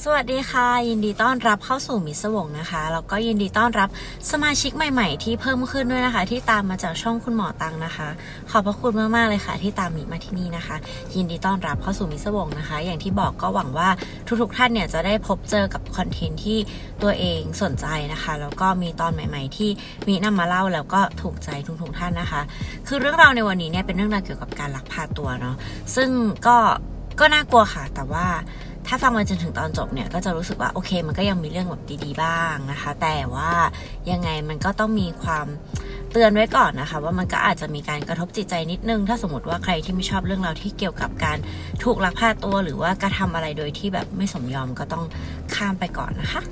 สวัสดีค่ะ ยินดีต้อนรับเข้าสู่มิสวงนะคะแล้วก็ยินดีต้อนรับสมาชิกใหม่ ๆ ที่เพิ่มขึ้นด้วยนะคะ ที่ตามมาจากช่องคุณหมอตังนะคะ ขอบพระคุณมากๆเลยค่ะ ที่ตามมิมาที่นี่นะคะ ยินดีต้อนรับเข้าสู่มิสวงนะคะ อย่างที่บอกก็หวังว่าทุกๆท่านเนี่ยจะได้พบเจอกับคอนเทนต์ที่ตัวเองสนใจนะคะแล้วก็มีตอนใหม่ ๆ ที่มีนำมาเล่าแล้วก็ถูกใจทุกๆท่านนะคะ คือเรื่องราวในวันนี้เนี่ยเป็นเรื่องราวเกี่ยวกับการลักพาตัวเนาะซึ่งก็ก็น่ากลัวค่ะแต่ว่า ถ้าฟังมาจนถึงตอนจบเนี่ยก็จะรู้สึกว่าโอเค มันก็ยังมีเรื่องแบบดีๆบ้างนะคะ แต่ว่ายังไงมันก็ต้องมีความเตือนไว้ก่อนนะคะ ว่ามันก็อาจจะมีการกระทบจิตใจนิดนึง ถ้าสมมติว่าใครที่ไม่ชอบเรื่องราวที่เกี่ยวกับการถูกลักพาตัวหรือว่ากระทำอะไรโดยที่แบบไม่สมยอมก็ต้องข้ามไปก่อนนะคะ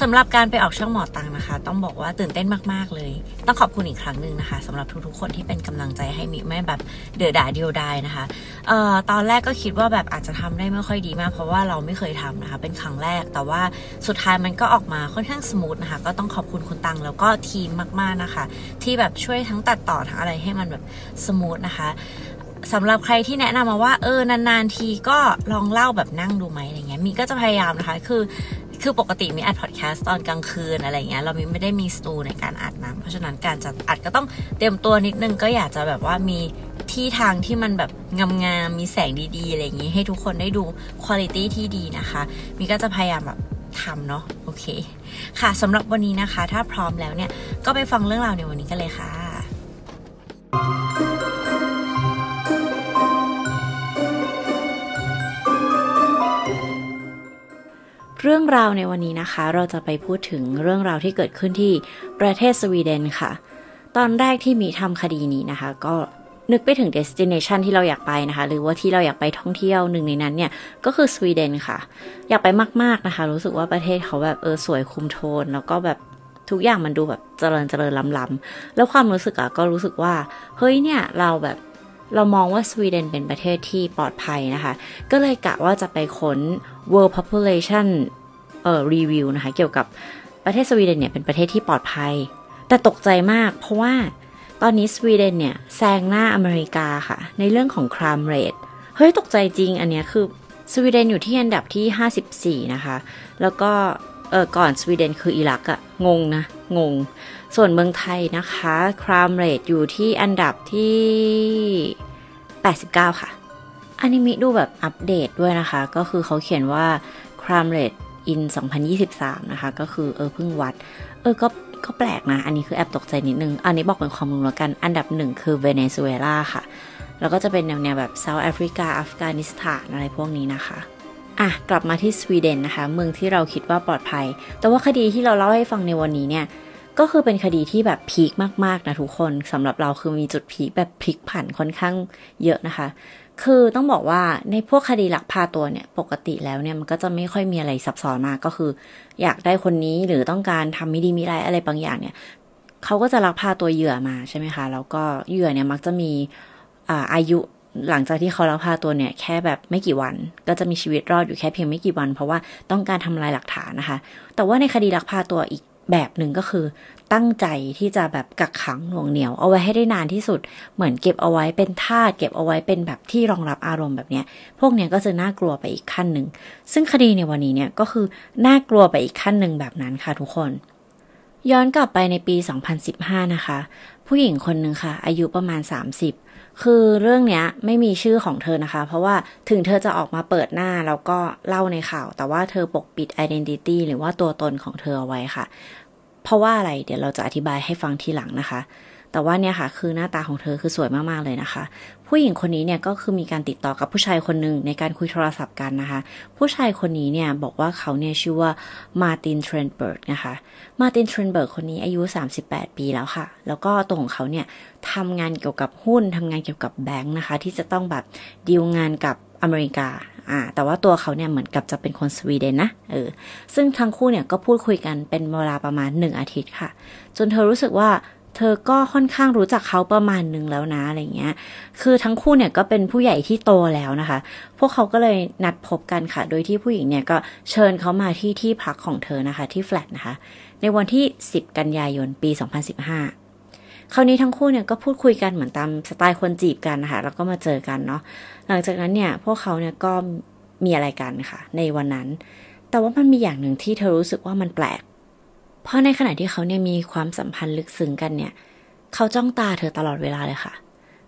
สำหรับการไปออกช่องหมอตังนะคะ ต้องบอกว่าตื่นเต้นมากๆเลย ต้องขอบคุณอีกครั้งหนึ่งนะคะสำหรับทุกๆคนที่เป็นกำลังใจให้มิไม่แบบเดือดดาเดียวดายนะคะเอ่อตอนแรกก็คิดว่าแบบอาจจะทำได้ไม่ค่อยดีมาก เพราะว่าเราไม่เคยทำนะคะ เป็นครั้งแรก แต่ว่าสุดท้ายมันก็ออกมาค่อนข้าง smooth นะคะ ก็ต้องขอบคุณคุณตังแล้วก็ทีมมากๆนะคะ ที่แบบช่วยทั้งตัดต่อทั้งอะไรให้มันแบบ smooth นะคะสำหรับใครที่แนะนำมาว่าเออนานๆทีก็ลองเล่าแบบนั่งดูไหมอะไรเงี้ยมีก็จะพยายามนะคะ คือ คือปกติมีอัดพอดแคสต์ตอนกลางคืนอะไรเงี้ยเราไม่ได้มีสตูในการอัดนะเพราะฉะนั้นการจะอัดก็ต้องเตรียมตัวนิดนึงก็อยากจะแบบว่ามีที่ทางที่มันแบบงามๆมีแสงดีๆอะไรอย่างงี้ให้ทุกคนได้ดูคุณภาพที่ดีนะคะ มีก็จะพยายามแบบทำเนาะโอเค ค่ะสำหรับวันนี้นะคะ ถ้าพร้อมแล้วเนี่ย ก็ไปฟังเรื่องราวในวันนี้กันเลยค่ะ เรื่องราวในวันนี้นะคะ เราจะไปพูดถึงเรื่องราวที่เกิดขึ้นที่ประเทศสวีเดนค่ะ ตอนแรกที่มีทำคดีนี้นะคะ ก็นึกไปถึง destination ที่เราอยากไปนะคะ หรือว่าที่เราอยากไปท่องเที่ยวหนึ่งในนั้นเนี่ย ก็คือสวีเดนค่ะ อยากไปมาก ๆนะคะ รู้สึกว่าประเทศเขาแบบเออสวยคุมโทน แล้วก็แบบทุกอย่างมันดูแบบเจริญเจริญล้ำๆแล้วความรู้สึกอะก็รู้สึกว่า เฮ้ยเนี่ยเราแบบ เรามองว่าสวีเดนเป็นประเทศที่ปลอดภัยนะคะ ก็เลยกะว่าจะไปค้น world population เอ่อรีวิวนะคะ เกี่ยวกับประเทศสวีเดนเนี่ยเป็นประเทศที่ปลอดภัย แต่ตกใจมากเพราะว่าตอนนี้สวีเดนเนี่ยแซงหน้าอเมริกาค่ะ ในเรื่องของ crime rate เฮ้ย ตกใจจริงอันเนี้ยคือสวีเดนอยู่ที่อันดับที่ 54 นะคะ แล้วก็ เออก่อนสวีเดนคืออิรักอะงงนะ งง ส่วนเมืองไทยนะคะ crime rate อยู่ที่อันดับที่ 89 ค่ะอันนี้มิดูแบบอัปเดตด้วยนะคะ ก็คือเขาเขียนว่า crime rate in 2023 นะคะ ก็คือเออเพิ่งวัด เออก็ก็แปลกนะ อันนี้คือแอบตกใจนิดนึง อันนี้บอกเป็นความรู้แล้วกัน อันดับหนึ่งคือเวเนซุเอลาค่ะ แล้วก็จะเป็นแนวๆแบบเซาท์แอฟริกาอัฟกานิสถานอะไรพวกนี้นะคะ อะกลับมาที่สวีเดนนะคะ เมืองที่เราคิดว่าปลอดภัย แต่ว่าคดีที่เราเล่าให้ฟังในวันนี้เนี่ยก็คือเป็นคดีที่แบบพีคมากๆนะทุกคนสำหรับเราคือมีจุดพีคแบบพลิกผันค่อนข้างเยอะนะคะ คือต้องบอกว่าในพวกคดีลักพาตัวเนี่ย ปกติแล้วเนี่ยมันก็จะไม่ค่อยมีอะไรซับซ้อนมากก็คือ อยากได้คนนี้หรือต้องการทำไม่ดีมีไรอะไรบางอย่างเนี่ยเขาก็จะลักพาตัวเหยื่อมาใช่ไหมคะแล้วก็เหยื่อเนี่ยมักจะมีอายุ หลังจากที่เขาลักพาตัวเนี่ยแค่แบบไม่กี่วัน ก็จะมีชีวิตรอดอยู่แค่เพียงไม่กี่วัน เพราะว่าต้องการทำลายหลักฐานนะคะ แต่ว่าในคดีลักพาตัวอีกแบบหนึ่งก็คือ ตั้งใจที่จะแบบกักขังหน่วงเหนียวเอาไว้ให้ได้นานที่สุด เหมือนเก็บเอาไว้เป็นทาสเก็บเอาไว้เป็นแบบที่รองรับอารมณ์แบบเนี้ย พวกเนี้ยก็จะน่ากลัวไปอีกขั้นหนึ่งซึ่งคดีในวันนี้เนี่ยก็คือน่ากลัวไปอีกขั้นหนึ่งแบบนั้นค่ะทุกคน ย้อนกลับไปในปี 2015 นะคะ ผู้หญิงคนหนึ่งค่ะ อายุประมาณ 30 คือเรื่องเนี้ยไม่มีชื่อของเธอนะคะ เพราะว่าถึงเธอจะออกมาเปิดหน้าแล้วก็เล่าในข่าว แต่ว่าเธอปกปิด identity หรือว่าตัวตนของเธอเอาไว้ค่ะ เพราะว่าอะไรเดี๋ยวเราจะอธิบายให้ฟังทีหลังนะคะ แต่ว่าเนี่ยค่ะคือหน้าตาของเธอคือสวยมากๆเลยนะคะ ผู้หญิงคนนี้เนี่ยก็คือมีการติดต่อกับผู้ชายคนหนึ่งในการคุยโทรศัพท์กันนะคะ ผู้ชายคนนี้เนี่ยบอกว่าเขาเนี่ยชื่อว่ามาตินเทรนเบิร์กนะคะ มาตินเทรนเบิร์กคนนี้อายุ 38 ปีแล้วค่ะ แล้วก็ตัวของเขาเนี่ยทำงานเกี่ยวกับหุ้นทำงานเกี่ยวกับแบงค์นะคะ ที่จะต้องแบบดีลงานกับอเมริกาอ่าแต่ว่าตัวเขาเนี่ยเหมือนกับจะเป็นคนสวีเดนนะ เออ ซึ่งทั้งคู่เนี่ยก็พูดคุยกันเป็นเวลาประมาณหนึ่งอาทิตย์ค่ะ จนเธอรู้สึกว่า เธอก็ค่อนข้างรู้จักเขาประมาณหนึ่งแล้วนะอะไรเงี้ย คือทั้งคู่เนี่ยก็เป็นผู้ใหญ่ที่โตแล้วนะคะ พวกเขาก็เลยนัดพบกันค่ะ โดยที่ผู้หญิงเนี่ยก็เชิญเขามาที่ที่พักของเธอนะคะที่แฟลตนะคะ ในวันที่ 10 กันยายนปี 2015คราวนี้ทั้งคู่เนี่ยก็พูดคุยกันเหมือนตามสไตล์คนจีบกันนะคะแล้วก็มาเจอกันเนาะหลังจากนั้นเนี่ยพวกเขาเนี่ยก็มีอะไรกันค่ะ ในวันนั้น แต่ว่ามันมีอย่างหนึ่งที่เธอรู้สึกว่ามันแปลก เพราะในขณะที่เขาเนี่ยมีความสัมพันธ์ลึกซึ้งกันเนี่ย เขาจ้องตาเธอตลอดเวลาเลยค่ะ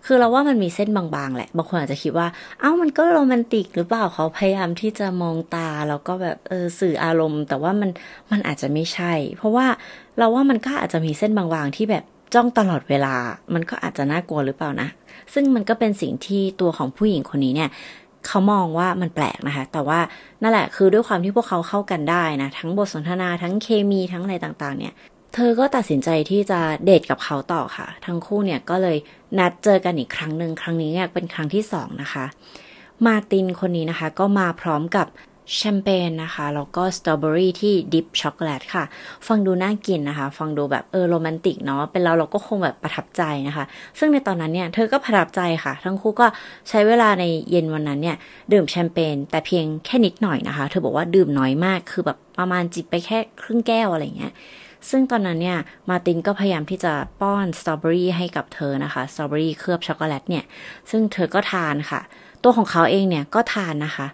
คือเราว่ามันมีเส้นบางๆแหละ บางคนอาจจะคิดว่า เอ้ามันก็โรแมนติกหรือเปล่าเขาพยายามที่จะมองตาแล้วก็แบบเออสื่ออารมณ์ แต่ว่ามันมันอาจจะไม่ใช่ เพราะว่าเราว่ามันก็อาจจะมีเส้นบางๆที่แบบจ้องตลอดเวลา มันก็อาจจะน่ากลัวหรือเปล่านะ ซึ่งมันก็เป็นสิ่งที่ตัวของผู้หญิงคนนี้เนี่ย เขามองว่ามันแปลกนะคะ แต่ว่านั่นแหละคือด้วยความที่พวกเขาเข้ากันได้นะ ทั้งบทสนทนาทั้งเคมีทั้งอะไรต่างๆ เนี่ยเธอก็ตัดสินใจที่จะเดทกับเขาต่อค่ะ ทั้งคู่เนี่ยก็เลยนัดเจอกันอีกครั้งหนึ่งครั้งนี้เนี่ยเป็นครั้งที่สองนะคะ มาตินคนนี้นะคะ ก็มาพร้อมกับ แชมเปญนะคะ แล้วก็สตรอเบอรี่ที่ดิฟช็อกโกแลตค่ะ ฟังดูน่ากินนะคะ ฟังดูแบบเออโรแมนติกเนาะ เป็นเราเราก็คงแบบประทับใจนะคะ ซึ่งในตอนนั้นเนี่ย เธอก็ประทับใจค่ะ ทั้งคู่ก็ใช้เวลาในเย็นวันนั้นเนี่ย ดื่มแชมเปญแต่เพียงแค่นิดหน่อยนะคะ เธอบอกว่าดื่มน้อยมาก คือแบบประมาณจิบไปแค่ครึ่งแก้วอะไรเงี้ยซึ่งตอนนั้นเนี่ย มาตินก็พยายามที่จะป้อนสตรอเบอรี่ให้กับเธอนะคะสตรอเบอรี่เคลือบช็อกโกแลตเนี่ย ซึ่งเธอก็ทานค่ะ ตัวของเขาเองเนี่ยก็ทานนะคะ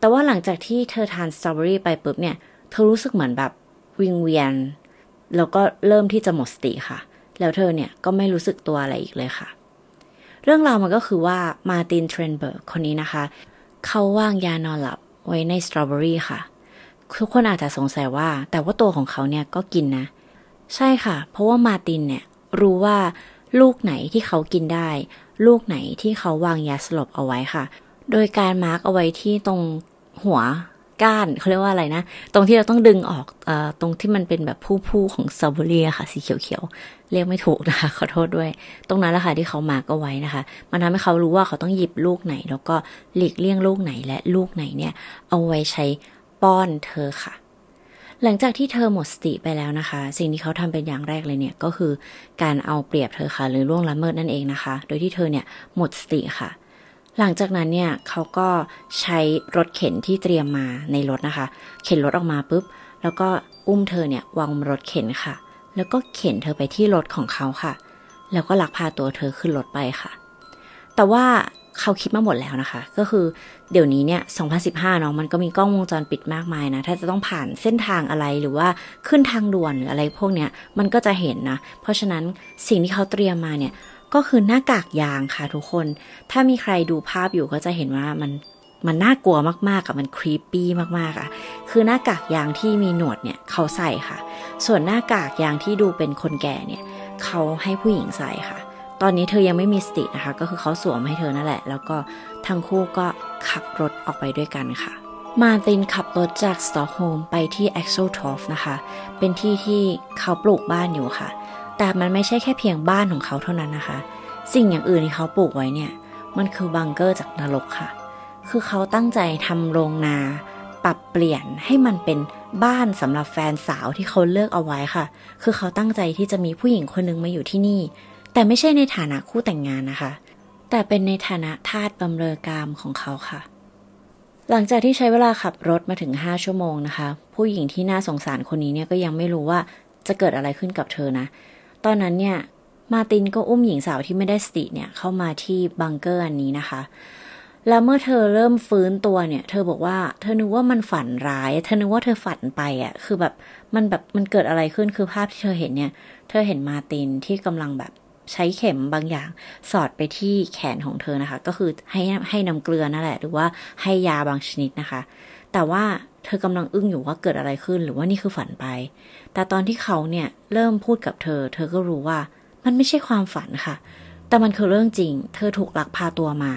แต่ว่าหลังจากที่เธอทานสตรอเบอรี่ไปปุ๊บเนี่ย เธอรู้สึกเหมือนแบบวิงเวียน แล้วก็เริ่มที่จะหมดสติค่ะ แล้วเธอเนี่ยก็ไม่รู้สึกตัวอะไรอีกเลยค่ะ เรื่องราวมันก็คือว่ามาตินเทรนเบิร์กคนนี้นะคะ เขาวางยานอนหลับไว้ในสตรอเบอรี่ค่ะ ทุกคนอาจจะสงสัยว่า แต่ว่าตัวของเขาเนี่ยก็กินนะ ใช่ค่ะ เพราะว่ามาตินเนี่ยรู้ว่าลูกไหนที่เขากินได้ ลูกไหนที่เขาวางยาสลบเอาไว้ค่ะ โดยการมาร์กเอาไว้ที่ตรง หัวก้านเขาเรียกว่าอะไรนะ ตรงที่เราต้องดึงออกอตรงที่มันเป็นแบบผู้ผู้ของสตรอเรี่ค่ะ สีเขียวๆ เรียกไม่ถูกนะคะ ขอโทษด้วย ตรงนั้นแหละค่ะที่เขามากเอาไว้นะคะ มันทำให้เขารู้ว่าเขาต้องหยิบลูกไหน แล้วก็หลีกเลี่ยงลูกไหนและลูกไหนเนี่ย เอาไว้ใช้ป้อนเธอค่ะ หลังจากที่เธอหมดสติไปแล้วนะคะ สิ่งที่เขาทำเป็นอย่างแรกเลยเนี่ยก็คือการเอาเปรียบเธอค่ะ หรือล่วงละเมิดนั่นเองนะคะ โดยที่เธอเนี่ยหมดสติค่ะ หลังจากนั้นเนี่ยเขาก็ใช้รถเข็นที่เตรียมมาในรถนะคะ เข็นรถออกมาปุ๊บ แล้วก็อุ้มเธอเนี่ยวางรถเข็นค่ะ แล้วก็เข็นเธอไปที่รถของเขาค่ะ แล้วก็ลักพาตัวเธอขึ้นรถไปค่ะ แต่ว่าเขาคิดมาหมดแล้วนะคะ ก็คือเดี๋ยวนี้เนี่ย 2015 เนาะ มันก็มีกล้องวงจรปิดมากมายนะ ถ้าจะต้องผ่านเส้นทางอะไรหรือว่าขึ้นทางด่วนหรืออะไรพวกเนี้ย มันก็จะเห็นนะ เพราะฉะนั้นสิ่งที่เขาเตรียมมาเนี่ย ก็คือหน้ากากยางค่ะทุกคน ถ้ามีใครดูภาพอยู่ก็จะเห็นว่ามันมันน่ากลัวมากๆกับมันครีปปี้มากๆอะ คือหน้ากากยางที่มีหนวดเนี่ยเขาใส่ค่ะ ส่วนหน้ากากยางที่ดูเป็นคนแก่เนี่ยเขาให้ผู้หญิงใส่ค่ะ ตอนนี้เธอยังไม่มีสตินะคะ ก็คือเขาสวมให้เธอนั่นแหละ แล้วก็ทั้งคู่ก็ขับรถออกไปด้วยกันค่ะ มาตินขับรถจากสตอกโฮมไปที่แอ็กโซทอฟนะคะ เป็นที่ที่เขาปลูกบ้านอยู่ค่ะ แต่มันไม่ใช่แค่เพียงบ้านของเขาเท่านั้นนะคะ สิ่งอย่างอื่นที่เขาปลูกไว้เนี่ย มันคือบังเกอร์จากนรกค่ะ คือเขาตั้งใจทำโรงนา ปรับเปลี่ยนให้มันเป็นบ้านสำหรับแฟนสาวที่เขาเลือกเอาไว้ค่ะ คือเขาตั้งใจที่จะมีผู้หญิงคนนึงมาอยู่ที่นี่ แต่ไม่ใช่ในฐานะคู่แต่งงานนะคะ แต่เป็นในฐานะทาสบำเรอกามของเขาค่ะหลังจากที่ใช้เวลาขับรถมาถึง 5 ชั่วโมงนะคะ ผู้หญิงที่น่าสงสารคนนี้เนี่ยก็ยังไม่รู้ว่าจะเกิดอะไรขึ้นกับเธอนะ ตอนนั้นเนี่ยมาตินก็อุ้มหญิงสาวที่ไม่ได้สติเนี่ยเข้ามาที่บังเกอร์อันนี้นะคะ แล้วเมื่อเธอเริ่มฟื้นตัวเนี่ย เธอบอกว่าเธอนึกว่ามันฝันร้าย เธอนึกว่าเธอฝันไปอะ่ะ คือแบบมันแบบมันเกิดอะไรขึ้น คือภาพที่เธอเห็นเนี่ย เธอเห็นมาตินที่กำลังแบบใช้เข็มบางอย่างสอดไปที่แขนของเธอนะคะ ก็คือให้ให้น้ำเกลือนั่นแหละ หรือว่าให้ยาบางชนิดนะคะ แต่ว่า เธอกำลังอึ้งอยู่ว่าเกิดอะไรขึ้นหรือว่านี่คือฝันไป แต่ตอนที่เขาเนี่ยเริ่มพูดกับเธอ เธอก็รู้ว่ามันไม่ใช่ความฝันค่ะ แต่มันคือเรื่องจริง เธอถูกลักพาตัวมา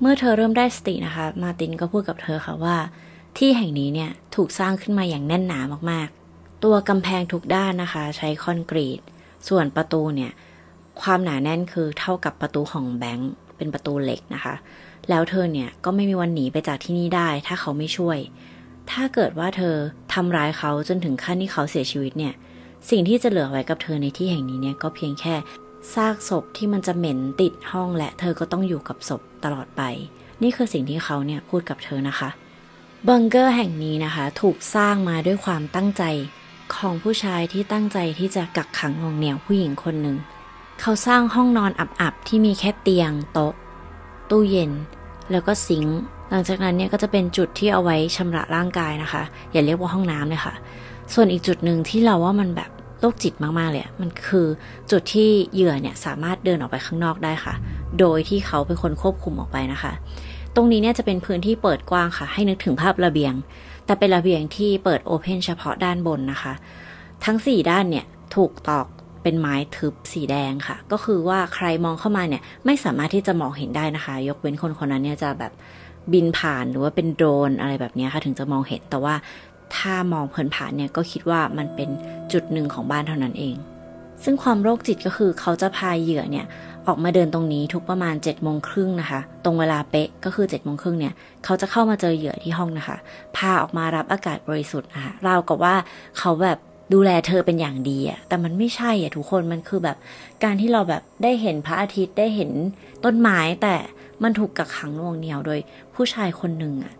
เมื่อเธอเริ่มได้สตินะคะ มาตินก็พูดกับเธอค่ะว่า ที่แห่งนี้เนี่ยถูกสร้างขึ้นมาอย่างแน่นหนามากๆ ตัวกำแพงทุกด้านนะคะ ใช้คอนกรีต ส่วนประตูเนี่ยความหนาแน่นคือเท่ากับประตูของแบงค์เป็นประตูเหล็กนะคะ แล้วเธอเนี่ยก็ไม่มีวันหนีไปจากที่นี่ได้ ถ้าเขาไม่ช่วย ถ้าเกิดว่าเธอทำร้ายเขาจนถึงขั้นที่เขาเสียชีวิตเนี่ย สิ่งที่จะเหลือไว้กับเธอในที่แห่งนี้เนี่ยก็เพียงแค่ซากศพที่มันจะเหม็นติดห้องและเธอก็ต้องอยู่กับศพตลอดไป นี่คือสิ่งที่เขาเนี่ยพูดกับเธอนะคะ บังเกอร์แห่งนี้นะคะ ถูกสร้างมาด้วยความตั้งใจของผู้ชายที่ตั้งใจที่จะกักขังงงเหนียวผู้หญิงคนหนึ่ง เขาสร้างห้องนอนอับๆที่มีแค่เตียงโต๊ะ ตู้เย็น แล้วก็ซิงค์หลังจากนั้นเนี่ยก็จะเป็นจุดที่เอาไว้ชำระร่างกายนะคะ อย่าเรียกว่าห้องน้ำเลยค่ะ ส่วนอีกจุดหนึ่งที่เราว่ามันแบบโรคจิตมาก ๆ เลยมันคือจุดที่เหยื่อเนี่ยสามารถเดินออกไปข้างนอกได้ค่ะ โดยที่เขาเป็นคนควบคุมออกไปนะคะ ตรงนี้เนี่ยจะเป็นพื้นที่เปิดกว้างค่ะ ให้นึกถึงภาพระเบียง แต่เป็นระเบียงที่เปิดโอเพนเฉพาะด้านบนนะคะ ทั้ง 4 ด้านเนี่ยถูกตอก เป็นไม้ทึบสีแดงค่ะ ก็คือว่าใครมองเข้ามาเนี่ย ไม่สามารถที่จะมองเห็นได้นะคะ ยกเว้นคนคนนั้นเนี่ยจะแบบบินผ่านหรือว่าเป็นโดรนอะไรแบบนี้ค่ะถึงจะมองเห็นแต่ว่าถ้ามองเผินผ่านเนี่ยก็คิดว่ามันเป็นจุดหนึ่งของบ้านเท่านั้นเอง ซึ่งความโรคจิตก็คือเขาจะพาเหยื่อเนี่ยออกมาเดินตรงนี้ทุกประมาณ7จ็ดโมงครึ่งนะคะ ตรงเวลาเป๊ะก็คือ7จ็ดโมงครึ่งเนี่ยเขาจะเข้ามาเจอเหยื่อที่ห้องนะคะ พาออกมารับอากาศบริสุทธิ์นะคะราวกับว่าเขาแบบ ดูแลเธอเป็นอย่างดีอะแต่มันไม่ใช่อะทุกคนมันคือแบบ การที่เราแบบได้เห็นพระอาทิตย์ได้เห็นต้นไม้แต่มันถูกกักขังน่วงเหนียวโดยผู้ชายคนหนึ่งอะ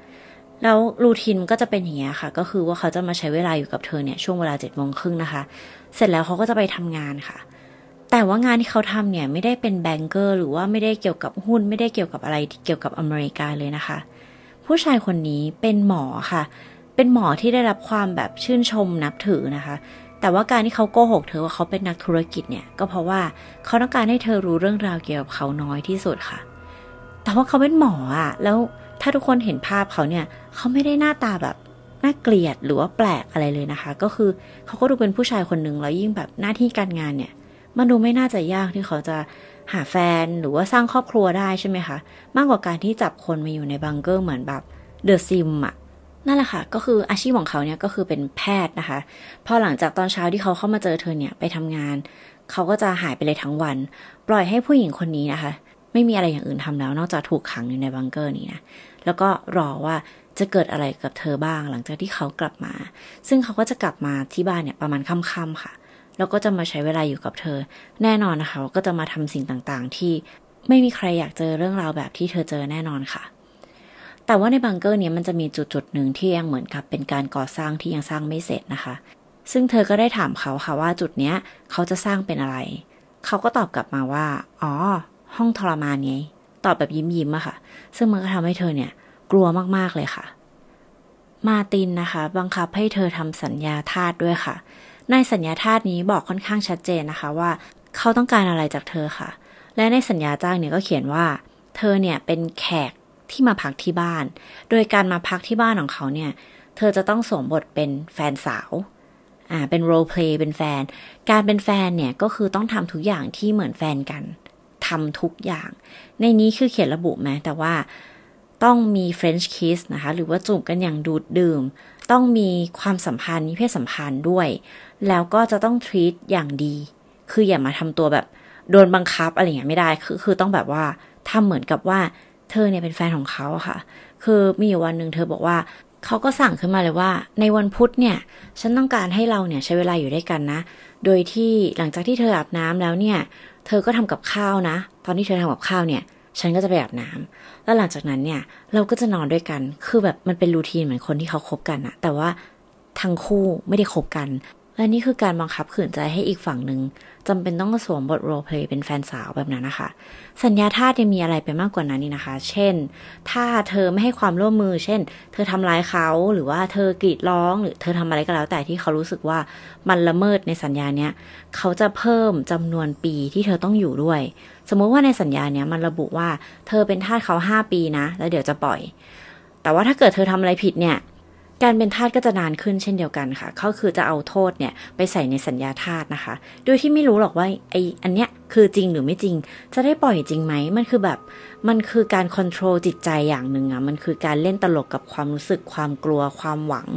แล้วรูทีนก็จะเป็นอย่างนี้ค่ะ ก็คือว่าเขาจะมาใช้เวลาอยู่กับเธอเนี่ยช่วงเวลาเจ็ดโมงครึ่งนะคะ เสร็จแล้วเขาก็จะไปทำงานค่ะ แต่ว่างานที่เขาทำเนี่ยไม่ได้เป็นแบงเกอร์หรือว่าไม่ได้เกี่ยวกับหุ้นไม่ได้เกี่ยวกับอะไรเกี่ยวกับอเมริกาเลยนะคะ ผู้ชายคนนี้เป็นหมอค่ะ เป็นหมอที่ได้รับความแบบชื่นชมนับถือนะคะ แต่ว่าการที่เขาโกหกเธอว่าเขาเป็นนักธุรกิจเนี่ย ก็เพราะว่าเขาต้องการให้เธอรู้เรื่องราวเกี่ยวกับเขาน้อยที่สุดค่ะ แต่ว่าเขาเป็นหมออะแล้วถ้าทุกคนเห็นภาพเขาเนี่ย เขาไม่ได้หน้าตาแบบน่าเกลียดหรือว่าแปลกอะไรเลยนะคะ ก็คือเขาก็ดูเป็นผู้ชายคนหนึ่งแล้วยิ่งแบบหน้าที่การงานเนี่ย มันดูไม่น่าจะยากที่เขาจะหาแฟนหรือว่าสร้างครอบครัวได้ใช่ไหมคะ มากกว่าการที่จับคนมาอยู่ในบังเกอร์เหมือนแบบเดอะซิมอะ นั่นแหละค่ะ ก็คืออาชีพของเขาเนี่ยก็คือเป็นแพทย์นะคะ พอหลังจากตอนเช้าที่เขาเข้ามาเจอเธอเนี่ยไปทำงาน เขาก็จะหายไปเลยทั้งวัน ปล่อยให้ผู้หญิงคนนี้นะคะ ไม่มีอะไรอย่างอื่นทำแล้ว นอกจากถูกขังอยู่ในบังเกอร์นี้นะ แล้วก็รอว่าจะเกิดอะไรกับเธอบ้าง หลังจากที่เขากลับมา ซึ่งเขาก็จะกลับมาที่บ้านเนี่ยประมาณค่ำๆค่ะ แล้วก็จะมาใช้เวลาอยู่กับเธอ แน่นอนนะคะ ก็จะมาทำสิ่งต่างๆ ที่ไม่มีใครอยากเจอเรื่องราวแบบที่เธอเจอแน่นอนค่ะ แต่ว่าในบังเกอร์นี่ยมันจะมีจุดๆหนึ่งที่ยังเหมือนกับเป็นการก่อสร้างที่ยังสร้างไม่เสร็จนะคะ ซึ่งเธอก็ได้ถามเขาค่ะว่าจุดเนี้ยเขาจะสร้างเป็นอะไร เขาก็ตอบกลับมาว่า อ๋อ ห้องทรมานไง ตอบแบบยิ้มยิ้มอะค่ะ ซึ่งมันก็ทำให้เธอเนี่ย กลัวมากๆเลยค่ะ มาตินนะคะ บังคับให้เธอทำสัญญาทาสด้วยค่ะ ในสัญญาทาสนี้บอกค่อนข้างชัดเจนนะคะว่า เขาต้องการอะไรจากเธอค่ะ และในสัญญาจ้างเนี่ยก็เขียนว่า เธอเนี่ยเป็นแขก ที่มาพักที่บ้าน โดยการมาพักที่บ้านของเขาเนี่ย เธอจะต้องสวมบทเป็นแฟนสาว อ่า เป็นโรลเพลย์เป็นแฟน การเป็นแฟนเนี่ยก็คือต้องทำทุกอย่างที่เหมือนแฟนกันทำทุกอย่าง ในนี้คือเขียนระบุไหมแต่ว่าต้องมี French kiss นะคะ หรือว่าจูบกันอย่างดูดดื่ม ต้องมีความสัมพันธ์มีเพศสัมพันธ์ด้วย แล้วก็จะต้อง treat อย่างดี คืออย่ามาทำตัวแบบโดนบังคับอะไรอย่างเงี้ยไม่ได้ คือคือต้องแบบว่าทำเหมือนกับว่า เธอเนี่ยเป็นแฟนของเขาค่ะ คือมีอยู่วันหนึ่งเธอบอกว่าเขาก็สั่งขึ้นมาเลยว่า ในวันพุธเนี่ย ฉันต้องการให้เราเนี่ยใช้เวลาอยู่ด้วยกันนะ โดยที่หลังจากที่เธออาบน้ำแล้วเนี่ย เธอก็ทำกับข้าวนะ ตอนที่เธอทำกับข้าวเนี่ย ฉันก็จะไปอาบน้ำแล้วหลังจากนั้นเนี่ย เราก็จะนอนด้วยกัน คือแบบมันเป็น routine เหมือนคนที่เขาคบกันอะแต่ว่าทั้งคู่ไม่ได้คบกัน และนี่คือการบังคับขืนใจให้อีกฝั่งหนึ่ง จำเป็นต้องสวมบท roleplay เป็นแฟนสาวแบบนั้นนะคะ สัญญาทาสยังมีอะไรไปมากกว่านั้นนี่นะคะ เช่น ถ้าเธอไม่ให้ความร่วมมือ เช่น เธอทำร้ายเขาหรือว่าเธอกรีดร้อง หรือเธอทำอะไรก็แล้ว แต่ที่เขารู้สึกว่ามันละเมิดในสัญญาเนี้ยเขาจะเพิ่มจำนวนปีที่เธอต้องอยู่ด้วย สมมุติว่าในสัญญาเนี้ยมันระบุว่าเธอเป็นทาสเขาห้าปีนะ แล้วเดี๋ยวจะปล่อย แต่ว่าถ้าเกิดเธอทำอะไรผิดเนี่ย การเป็นทาสก็จะนานขึ้นเช่นเดียวกันค่ะเขาคือจะเอาโทษเนี่ยไปใส่ในสัญญาทาสนะคะ โดยที่ไม่รู้หรอกว่าไออันเนี้ยคือจริงหรือไม่จริง จะได้ปล่อยจริงไหม มันคือแบบมันคือการควบคุมจิตใจอย่างหนึ่งอะมันคือการเล่นตลกกับความรู้สึกความกลัวความหวัง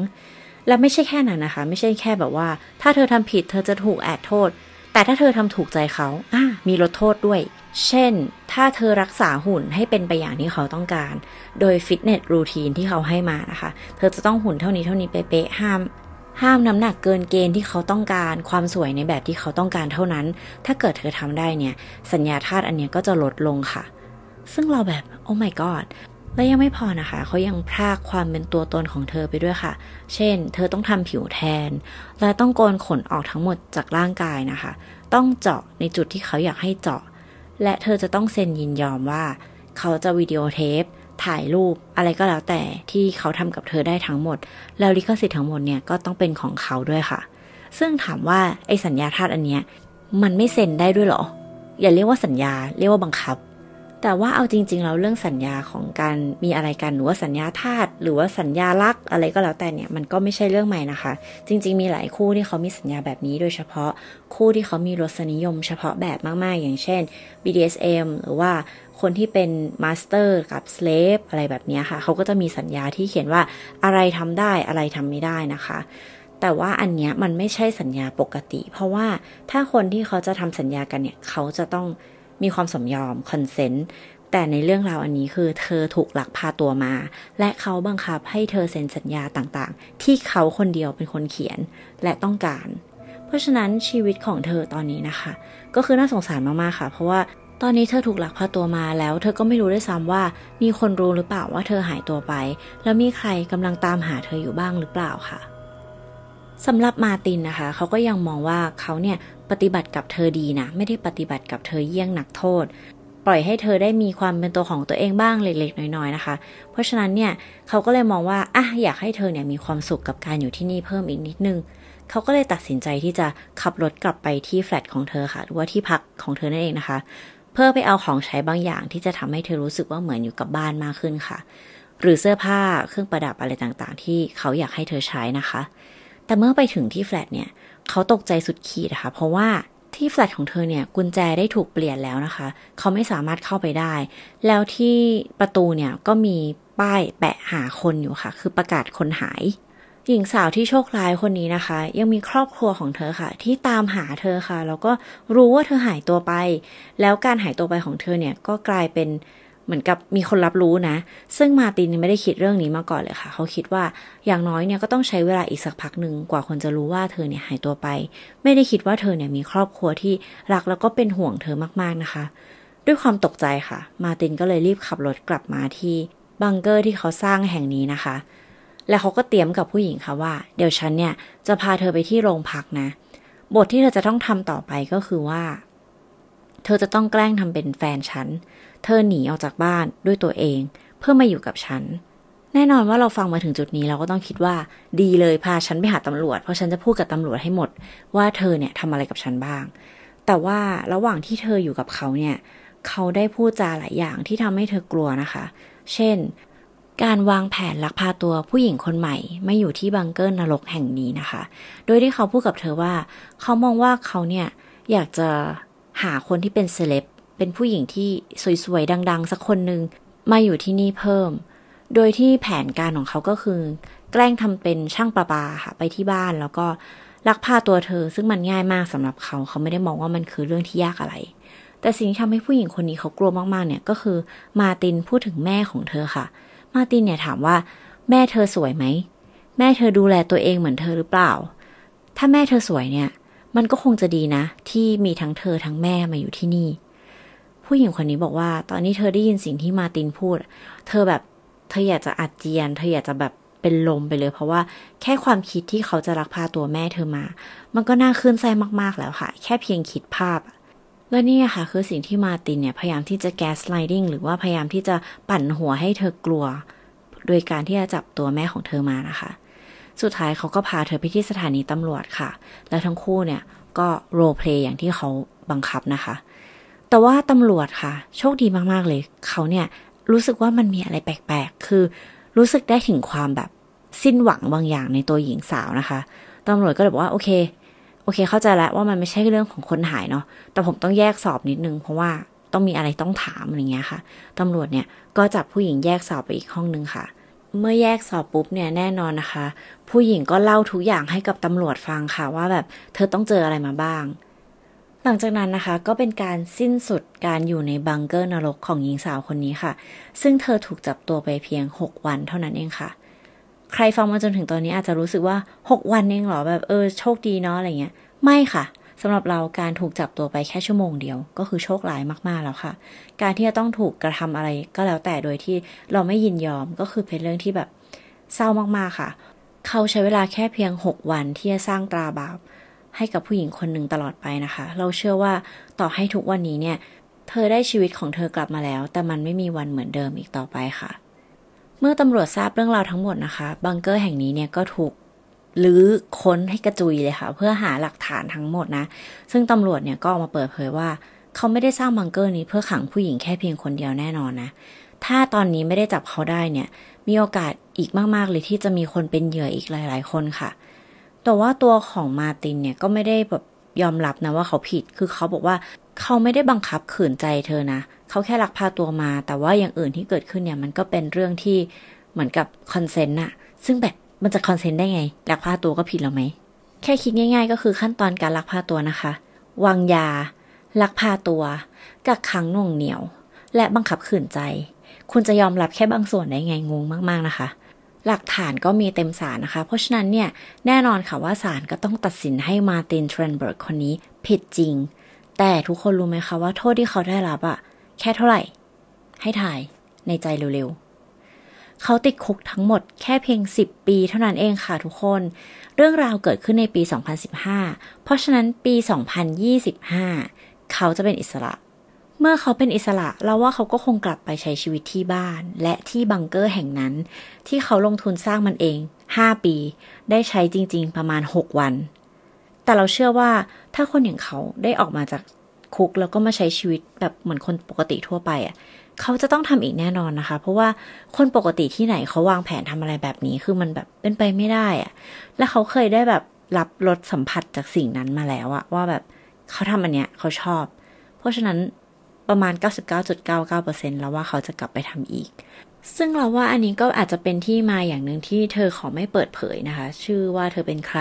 และไม่ใช่แค่นั้นนะคะ ไม่ใช่แค่แบบว่า ถ้าเธอทำผิดเธอจะถูกแอดโทษ แต่ถ้าเธอทำถูกใจเขาอ่ามีลดโทษด้วย เช่น ถ้าเธอรักษาหุ่นให้เป็นไปอย่างที่เขาต้องการ โดยฟิตเนสรูทีนที่เขาให้มานะคะ เธอจะต้องหุ่นเท่านี้เท่านี้เป๊ะๆห้ามห้ามน้ำหนักเกินเกณฑ์ที่เขาต้องการความสวยในแบบที่เขาต้องการเท่านั้น ถ้าเกิดเธอทำได้เนี่ย สัญญาธาตุอันนี้ก็จะลดลงค่ะ ซึ่งเราแบบ โอ้ my god และยังไม่พอนะคะ เขายังพรากความเป็นตัวตนของเธอไปด้วยค่ะ เช่น เธอต้องทำผิวแทน และต้องโกนขนออกทั้งหมดจากร่างกายนะคะ ต้องเจาะในจุดที่เขาอยากให้เจาะ และเธอจะต้องเซ็นยินยอมว่า เขาจะวิดีโอเทป ถ่ายรูป อะไรก็แล้วแต่ที่เขาทำกับเธอได้ทั้งหมด แล้วลิขสิทธิ์ทั้งหมดเนี่ยก็ต้องเป็นของเขาด้วยค่ะ ซึ่งถามว่าไอ้สัญญาทาสอันเนี้ยมันไม่เซ็นได้ด้วยหรอ อย่าเรียกว่าสัญญา เรียกว่าบังคับ แต่ว่าเอาจริงๆแล้วเรื่องสัญญาของการมีอะไรกันหรือว่าสัญญาทาสหรือว่าสัญญารักอะไรก็แล้วแต่เนี่ยมันก็ไม่ใช่เรื่องใหม่นะคะ จริง ๆ มีหลายคู่ที่เขามีสัญญาแบบนี้โดยเฉพาะคู่ที่เขามีรสนิยมเฉพาะแบบมากๆ อย่างเช่น BDSM หรือว่าคนที่เป็น master กับ slave อะไรแบบนี้ค่ะ เขาก็จะมีสัญญาที่เขียนว่าอะไรทำได้อะไรทำไม่ได้นะคะแต่ว่าอันเนี้ยมันไม่ใช่สัญญาปกติ เพราะว่าถ้าคนที่เขาจะทำสัญญากันเนี่ย เขาจะต้อง มีความสมยอมคอนเซนต์แต่ในเรื่องราวอันนี้คือเธอถูกลักพาตัวมา และเขาบังคับให้เธอเซ็นสัญญาต่างๆ ที่เขาคนเดียวเป็นคนเขียนและต้องการ เพราะฉะนั้นชีวิตของเธอตอนนี้นะคะ ก็คือน่าสงสารมากๆค่ะ เพราะว่าตอนนี้เธอถูกลักพาตัวมาแล้ว เธอก็ไม่รู้ด้วยซ้ำว่า มีคนรู้หรือเปล่าว่าเธอหายตัวไป แล้วมีใครกำลังตามหาเธออยู่บ้างหรือเปล่าค่ะ สำหรับมาตินนะคะ เขาก็ยังมองว่าเขาเนี่ยปฏิบัติกับเธอดีนะ ไม่ได้ปฏิบัติกับเธอเยี่ยงหนักโทษ ปล่อยให้เธอได้มีความเป็นตัวของตัวเองบ้างเล็กๆน้อยๆนะคะ เพราะฉะนั้นเนี่ยเขาก็เลยมองว่าอะอยากให้เธอเนี่ยมีความสุขกับการอยู่ที่นี่เพิ่มอีกนิดนึงเขาก็เลยตัดสินใจที่จะขับรถกลับไปที่แฟลตของเธอค่ะ หรือว่าที่พักของเธอนั่นเองนะคะ เพื่อไปเอาของใช้บางอย่างที่จะทำให้เธอรู้สึกว่าเหมือนอยู่กับบ้านมากขึ้นค่ะ หรือเสื้อผ้าเครื่องประดับอะไรต่างๆ ที่เขาอยากให้เธอใช้นะคะ แต่เมื่อไปถึงที่แฟลตเนี่ย เขาตกใจสุดขีดนะคะ เพราะว่าที่แฟลตของเธอเนี่ย กุญแจได้ถูกเปลี่ยนแล้วนะคะ เขาไม่สามารถเข้าไปได้ แล้วที่ประตูเนี่ยก็มีป้ายแปะหาคนอยู่ค่ะ คือประกาศคนหาย หญิงสาวที่โชคร้ายคนนี้นะคะ ยังมีครอบครัวของเธอค่ะ ที่ตามหาเธอค่ะ แล้วก็รู้ว่าเธอหายตัวไป แล้วการหายตัวไปของเธอเนี่ยก็กลายเป็น เหมือนกับมีคนรับรู้นะ ซึ่งมาตินไม่ได้คิดเรื่องนี้มาก่อนเลยค่ะ เขาคิดว่าอย่างน้อยเนี่ยก็ต้องใช้เวลาอีกสักพักหนึ่งกว่าคนจะรู้ว่าเธอเนี่ยหายตัวไป ไม่ได้คิดว่าเธอเนี่ยมีครอบครัวที่รักแล้วก็เป็นห่วงเธอมากๆนะคะ ด้วยความตกใจค่ะ มาตินก็เลยรีบขับรถกลับมาที่บังเกอร์ที่เขาสร้างแห่งนี้นะคะ แล้วเขาก็เตรียมกับผู้หญิงค่ะว่า เดี๋ยวฉันเนี่ยจะพาเธอไปที่โรงพักนะ บทที่เธอจะต้องทำต่อไปก็คือว่า เธอจะต้องแกล้งทำเป็นแฟนฉัน เธอหนีออกจากบ้านด้วยตัวเอง เพื่อมาอยู่กับฉัน แน่นอนว่าเราฟังมาถึงจุดนี้เราก็ต้องคิดว่า ดีเลยพาฉันไปหาตำรวจ เพราะฉันจะพูดกับตำรวจให้หมด ว่าเธอเนี่ยทำอะไรกับฉันบ้าง แต่ว่าระหว่างที่เธออยู่กับเขาเนี่ยเขาได้พูดจาหลายอย่างที่ทำให้เธอกลัวนะคะ เช่น การวางแผนลักพาตัวผู้หญิงคนใหม่มาอยู่ที่บังเกอร์นรกแห่งนี้นะคะ โดยที่เขาพูดกับเธอว่า เขามองว่าเขาเนี่ยอยากจะหาคนที่เป็นเซเลบ เป็นผู้หญิงที่สวยๆ ดัง ๆ สักคนหนึ่งมาอยู่ที่นี่เพิ่ม โดยที่แผนการของเขาก็คือ แกล้งทำเป็นช่างประปาค่ะไปที่บ้านแล้วก็ลักพาตัวเธอ ซึ่งมันง่ายมากสำหรับเขา เขาไม่ได้มองว่ามันคือเรื่องที่ยากอะไร แต่สิ่งที่ทำให้ผู้หญิงคนนี้เขากลัวมาก ๆ เนี่ยก็คือมาตินพูดถึงแม่ของเธอค่ะ มาตินเนี่ยถามว่า แม่เธอสวยไหมแม่เธอดูแลตัวเองเหมือนเธอหรือเปล่า ถ้าแม่เธอสวยเนี่ย มันก็คงจะดีนะ ที่มีทั้งเธอทั้งแม่มาอยู่ที่นี่ ผู้หญิงคนนี้บอกว่า ตอนนี้เธอได้ยินสิ่งที่มาตินพูด เธอแบบเธออยากจะอาเจียน เธออยากจะแบบเป็นลมไปเลย เพราะว่าแค่ความคิดที่เขาจะรักพาตัวแม่เธอมา มันก็น่าขึ้นใจมากๆแล้วค่ะ แค่เพียงคิดภาพและนี่ค่ะคือสิ่งที่มาตินเนี่ย พยายามที่จะ gaslighting หรือว่าพยายามที่จะปั่นหัวให้เธอกลัว โดยการที่จะจับตัวแม่ของเธอมานะคะ สุดท้ายเขาก็พาเธอไปที่สถานีตำรวจค่ะ แล้วทั้งคู่เนี่ยก็ roleplay อย่างที่เขาบังคับนะคะ แต่ว่าตำรวจค่ะ โชคดีมากๆเลย เขาเนี่ยรู้สึกว่ามันมีอะไรแปลกๆ คือรู้สึกได้ถึงความแบบสิ้นหวังบางอย่างในตัวหญิงสาวนะคะตำรวจก็เลยบอกว่าโอเค โอเค เข้าใจแล้วว่ามันไม่ใช่เรื่องของคนหายเนาะแต่ผมต้องแยกสอบนิดนึง เพราะว่าต้องมีอะไรต้องถามอะไรเงี้ยค่ะตำรวจเนี่ยก็จับผู้หญิงแยกสอบไปอีกห้องนึงค่ะ เมื่อแยกสอบปุ๊บเนี่ยแน่นอนนะคะ ผู้หญิงก็เล่าทุกอย่างให้กับตำรวจฟังค่ะว่าแบบเธอต้องเจออะไรมาบ้าง หลังจากนั้นนะคะก็เป็นการสิ้นสุดการอยู่ในบังเกอร์นรกของหญิงสาวคนนี้ค่ะ ซึ่งเธอถูกจับตัวไปเพียง 6 วันเท่านั้นเองค่ะ ใครฟังมาจนถึงตอนนี้อาจจะรู้สึกว่า 6 วันเองเหรอแบบเออโชคดีเนาะอะไรเงี้ย ไม่ค่ะสำหรับเราการถูกจับตัวไปแค่ชั่วโมงเดียว ก็คือโชคร้ายมากๆแล้วค่ะ การที่จะต้องถูกกระทำอะไรก็แล้วแต่โดยที่เราไม่ยินยอมก็คือเป็นเรื่องที่แบบเศร้ามากๆค่ะ เขาใช้เวลาแค่เพียง 6 วันที่จะสร้างตราบาป ให้กับผู้หญิงคนหนึ่งตลอดไปนะคะ เราเชื่อว่าต่อให้ทุกวันนี้เนี่ย เธอได้ชีวิตของเธอกลับมาแล้ว แต่มันไม่มีวันเหมือนเดิมอีกต่อไปค่ะ เมื่อตำรวจทราบเรื่องราวทั้งหมดนะคะบังเกอร์แห่งนี้เนี่ยก็ถูกลื้อค้นให้กระจุยเลยค่ะ เพื่อหาหลักฐานทั้งหมดนะ ซึ่งตำรวจเนี่ยก็ออกมาเปิดเผยว่า เขาไม่ได้สร้างบังเกอร์นี้เพื่อขังผู้หญิงแค่เพียงคนเดียวแน่นอนนะ ถ้าตอนนี้ไม่ได้จับเขาได้เนี่ย มีโอกาสอีกมาก ๆ เลยที่จะมีคนเป็นเหยื่ออีกหลาย ๆ คนค่ะ แต่ว่าตัวของมาตินเนี่ยก็ไม่ได้แบบยอมรับนะว่าเขาผิด คือเขาบอกว่าเขาไม่ได้บังคับขืนใจเธอนะ เขาแค่ลักพาตัวมา แต่ว่าอย่างอื่นที่เกิดขึ้นเนี่ยมันก็เป็นเรื่องที่เหมือนกับ consent อะซึ่งแบบมันจะ consent ได้ไงลักพาตัวก็ผิดแล้วไหม แค่คิดง่ายๆ ก็คือขั้นตอนการลักพาตัวนะคะ วางยา ลักพาตัว กักขังหน่วงเหนี่ยว และบังคับขืนใจ คุณจะยอมรับแค่บางส่วนได้ไงงงมากๆนะคะ หลักฐานก็มีเต็มศาลนะคะ เพราะฉะนั้นเนี่ยแน่นอนค่ะว่าศาลก็ต้องตัดสินให้มาตินเทรนเบิร์กคนนี้ผิดจริง แต่ทุกคนรู้ไหมคะว่าโทษที่เขาได้รับอะแค่เท่าไหร่ ให้ถ่ายในใจเร็วๆ เขาติดคุกทั้งหมดแค่เพียง 10 ปีเท่านั้นเองค่ะทุกคน เรื่องราวเกิดขึ้นในปี 2015 เพราะฉะนั้นปี 2025 เขาจะเป็นอิสระ เมื่อเขาเป็นอิสระเราว่าเขาก็คงกลับไปใช้ชีวิตที่บ้าน และที่บังเกอร์แห่งนั้น ที่เขาลงทุนสร้างมันเอง 5 ปี ได้ใช้จริง ๆ ประมาณ 6 วัน แต่เราเชื่อว่าถ้าคนอย่างเขาได้ออกมาจากคุกแล้วก็มาใช้ชีวิตแบบเหมือนคนปกติทั่วไปอะเขาจะต้องทำอีกแน่นอนนะคะ เพราะว่าคนปกติที่ไหนเขาวางแผนทำอะไรแบบนี้คือมันแบบเป็นไปไม่ได้อะและเขาเคยได้แบบรับรสสัมผัสจากสิ่งนั้นมาแล้วอะว่าแบบเขาทำอันเนี้ยเขาชอบ เพราะฉะนั้น ประมาณ 99.99%แล้วว่าเขาจะกลับไปทำอีก ซึ่งเราว่าอันนี้ก็อาจจะเป็นที่มาอย่างหนึ่งที่เธอขอไม่เปิดเผยนะคะ ชื่อว่าเธอเป็นใคร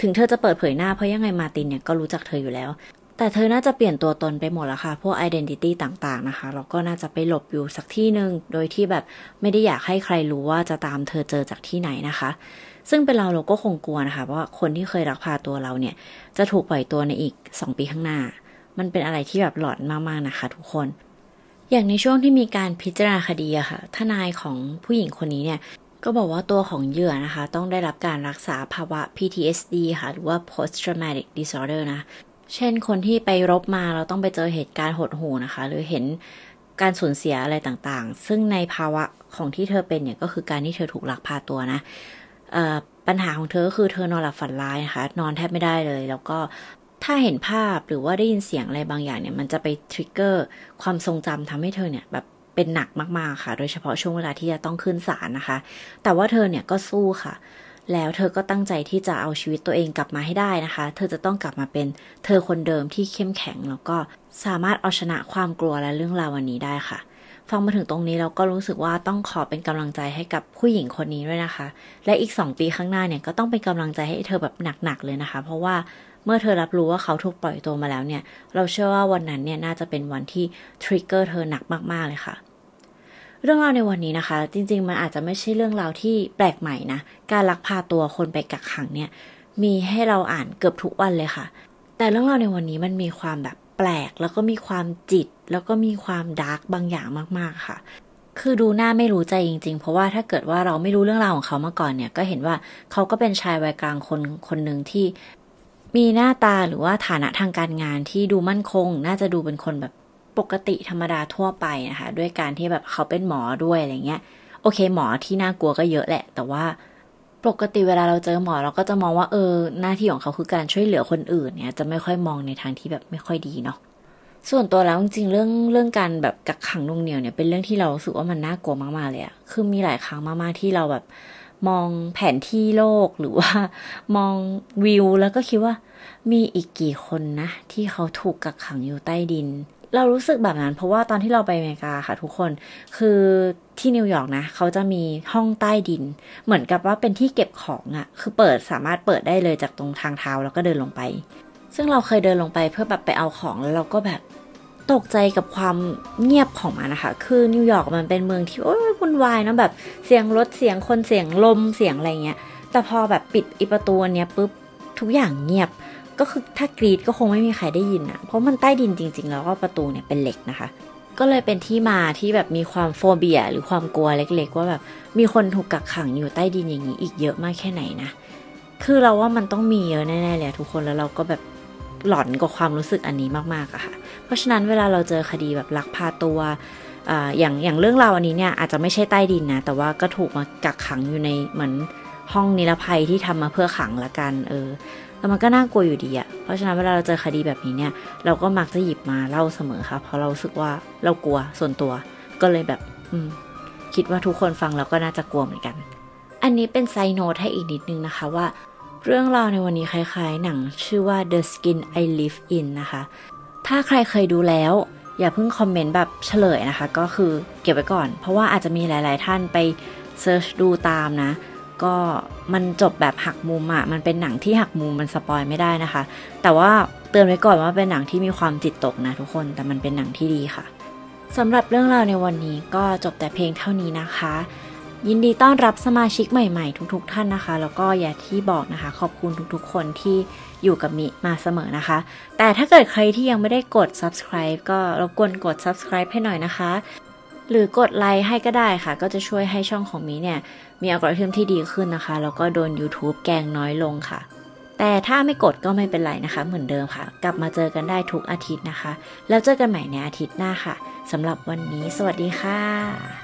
ถึงเธอจะเปิดเผยหน้าเพราะยังไงมาตินเนี่ยก็รู้จักเธออยู่แล้ว แต่เธอน่าจะเปลี่ยนตัวตนไปหมดแล้วค่ะ พวก identity ต่างๆนะคะแล้วก็น่าจะไปหลบอยู่สักที่หนึ่งโดยที่แบบไม่ได้อยากให้ใครรู้ว่าจะตามเธอเจอจากที่ไหนนะคะซึ่งเป็นเราเราก็คงกลัวนะคะว่าคนที่เคยรักพาตัวเราเนี่ย จะถูกปล่อยตัวในอีก 2 ปีข้างหน้า มันเป็นอะไรที่แบบหลอนมากๆนะคะ ทุกคน อย่างในช่วงที่มีการพิจารณาคดีอะค่ะ ทนายของผู้หญิงคนนี้เนี่ยก็บอกว่าตัวของเหยื่อนะคะ ต้องได้รับการรักษาภาวะ PTSD ค่ะ หรือว่า post traumatic disorder นะ เช่นคนที่ไปรบมาเราต้องไปเจอเหตุการณ์หดหูนะคะ หรือเห็นการสูญเสียอะไรต่างๆ ซึ่งในภาวะของที่เธอเป็นเนี่ยก็คือการที่เธอถูกลักพาตัวนะปัญหาของเธอก็คือเธอนอนหลับฝันร้ายนะคะ นอนแทบไม่ได้เลย แล้วก็ ถ้าเห็นภาพหรือว่าได้ยินเสียงอะไรบางอย่างเนี่ย มันจะไปทริกเกอร์ความทรงจำทำให้เธอเนี่ยแบบเป็นหนักมากๆค่ะ โดยเฉพาะช่วงเวลาที่จะต้องขึ้นศาลนะคะ แต่ว่าเธอเนี่ยก็สู้ค่ะ แล้วเธอก็ตั้งใจที่จะเอาชีวิตตัวเองกลับมาให้ได้นะคะ เธอจะต้องกลับมาเป็นเธอคนเดิมที่เข้มแข็ง แล้วก็สามารถเอาชนะความกลัวและเรื่องราววันนี้ได้ค่ะ ฟังมาถึงตรงนี้เราก็รู้สึกว่าต้องขอเป็นกำลังใจให้กับผู้หญิงคนนี้ด้วยนะคะ และอีก 2 ปีข้างหน้าเนี่ยก็ต้องเป็นกำลังใจให้เธอแบบหนักๆเลยนะคะ เพราะว่า เมื่อเธอรับรู้ว่าเขาถูกปล่อยตัวมาแล้วเนี่ย เราเชื่อว่าวันนั้นเนี่ยน่าจะเป็นวันที่ทริกเกอร์เธอหนักมากๆเลยค่ะ เรื่องราวในวันนี้นะคะ จริง ๆ มันอาจจะไม่ใช่เรื่องราวที่แปลกใหม่นะ การลักพาตัวคนไปกักขังเนี่ย มีให้เราอ่านเกือบทุกวันเลยค่ะ แต่เรื่องราวในวันนี้มันมีความแบบแปลก แล้วก็มีความจิต แล้วก็มีความดาร์กบางอย่างมากๆค่ะคือดูหน้าไม่รู้ใจจริงๆ เพราะว่าถ้าเกิดว่าเราไม่รู้เรื่องราวของเขามาก่อนเนี่ย ก็เห็นว่าเขาก็เป็นชายวัยกลางคนคนหนึ่งที่ มีหน้าตาหรือว่าฐานะทางการงานที่ดูมั่นคง น่าจะดูเป็นคนแบบปกติธรรมดาทั่วไปนะคะ ด้วยการที่แบบเขาเป็นหมอด้วยอะไรเงี้ย โอเค หมอที่น่ากลัวก็เยอะแหละ แต่ว่าปกติเวลาเราเจอหมอเราก็จะมองว่าเออ หน้าที่ของเขาคือการช่วยเหลือคนอื่นเนี่ยจะไม่ค่อยมองในทางที่แบบไม่ค่อยดีเนาะส่วนตัวแล้วจริงๆเรื่องเรื่องการแบบกักขังนุ่งเหนียวเนี่ยเป็นเรื่องที่เราสึกว่ามันน่ากลัวมากๆเลยอะคือมีหลายครั้งมากๆที่เราแบบ มองแผนที่โลกหรือว่า มองวิวแล้วก็คิดว่า มีอีกกี่คนนะ ที่เขาถูกกักขังอยู่ใต้ดิน เรารู้สึกแบบนั้นเพราะว่าตอนที่เราไปอเมริกาค่ะทุกคน คือที่นิวยอร์กนะ เขาจะมีห้องใต้ดิน เหมือนกับว่าเป็นที่เก็บของอะ่ะคือเปิดสามารถเปิดได้เลยจากตรงทางเท้าแล้วก็เดินลงไป ซึ่งเราเคยเดินลงไปเพื่อแบบไปเอาของแล้วเราก็แบบ ตกใจกับความเงียบของมันนะคะ คือนิวยอร์กมันเป็นเมืองที่โอ้ยวุ่นวายนะแบบเสียงรถเสียงคนเสียงลมเสียงอะไรเงี้ย แต่พอแบบปิดอีประตูเนี้ยปุ๊บทุกอย่างเงียบ ก็คือถ้ากรีดก็คงไม่มีใครได้ยินอะเพราะมันใต้ดินจริง ๆ แล้วก็ประตูเนี่ยเป็นเหล็กนะคะ ก็เลยเป็นที่มาที่แบบมีความโฟเบีย หรือความกลัวเล็ก ๆ ว่าแบบมีคนถูกกักขังอยู่ใต้ดินอย่างนี้อีกเยอะมากแค่ไหนนะ คือเราว่ามันต้องมีเยอะแน่ๆเลยทุกคนแล้วเราก็แบบ หลอนกับความรู้สึกอันนี้มากๆอะค่ะ เพราะฉะนั้นเวลาเราเจอคดีแบบลักพาตัวออย่างอย่างเรื่องราวอันนี้เนี่ยอาจจะไม่ใช่ใต้ดินนะ แต่ว่าก็ถูกมากักขังอยู่ในเหมือนห้องนิรภัยที่ทำมาเพื่อขังละกันเออแล้วมันก็น่ากลัวอยู่ดีอะเพราะฉะนั้นเวลาเราเจอคดีแบบนี้เนี่ย เราก็มักจะหยิบมาเล่าเสมอค่ะ เพราะเราสึกว่าเรากลัวส่วนตัว ก็เลยแบบ อืม คิดว่าทุกคนฟังแล้วก็น่าจะกลัวเหมือนกัน อันนี้เป็น side note ให้อีกนิดนึงนะคะว่า เรื่องราวในวันนี้คล้ายๆ หนังชื่อว่า The Skin I Live In นะคะ ถ้าใครเคยดูแล้ว อย่าเพิ่งคอมเมนต์แบบเฉลยนะคะ ก็คือเก็บไว้ก่อน เพราะว่าอาจจะมีหลาย ๆ ท่านไป search ดูตามนะ ก็มันจบแบบหักมุมอะ่ะ มันเป็นหนังที่หักมุมมัน spoil ไม่ได้นะคะ แต่ว่าเตือนไว้ก่อนว่าเป็นหนังที่มีความจิตตกนะทุกคน แต่มันเป็นหนังที่ดีค่ะสำหรับเรื่องราวในวันนี้ก็จบแต่เพลงเท่านี้นะคะ ยินดีต้อนรับสมาชิกใหม่ๆ ทุกๆ ท่านนะคะ แล้วก็อย่าที่บอกนะคะ ขอบคุณทุกๆ คนที่อยู่กับมิมาเสมอนะคะ แต่ถ้าเกิดใครที่ยังไม่ได้กด subscribe ก็รบกวนกด subscribe ให้หน่อยนะคะ หรือกดไลค์ให้ก็ได้ค่ะ ก็จะช่วยให้ช่องของมิเนี่ย มีอัลกอริทึมที่ดีขึ้นนะคะ แล้วก็โดน YouTube แกงน้อยลงค่ะ แต่ถ้าไม่กดก็ไม่เป็นไรนะคะ เหมือนเดิมค่ะ กลับมาเจอกันได้ทุกอาทิตย์นะคะ แล้วเจอกันใหม่ในอาทิตย์หน้าค่ะสำหรับวันนี้ สวัสดีค่ะ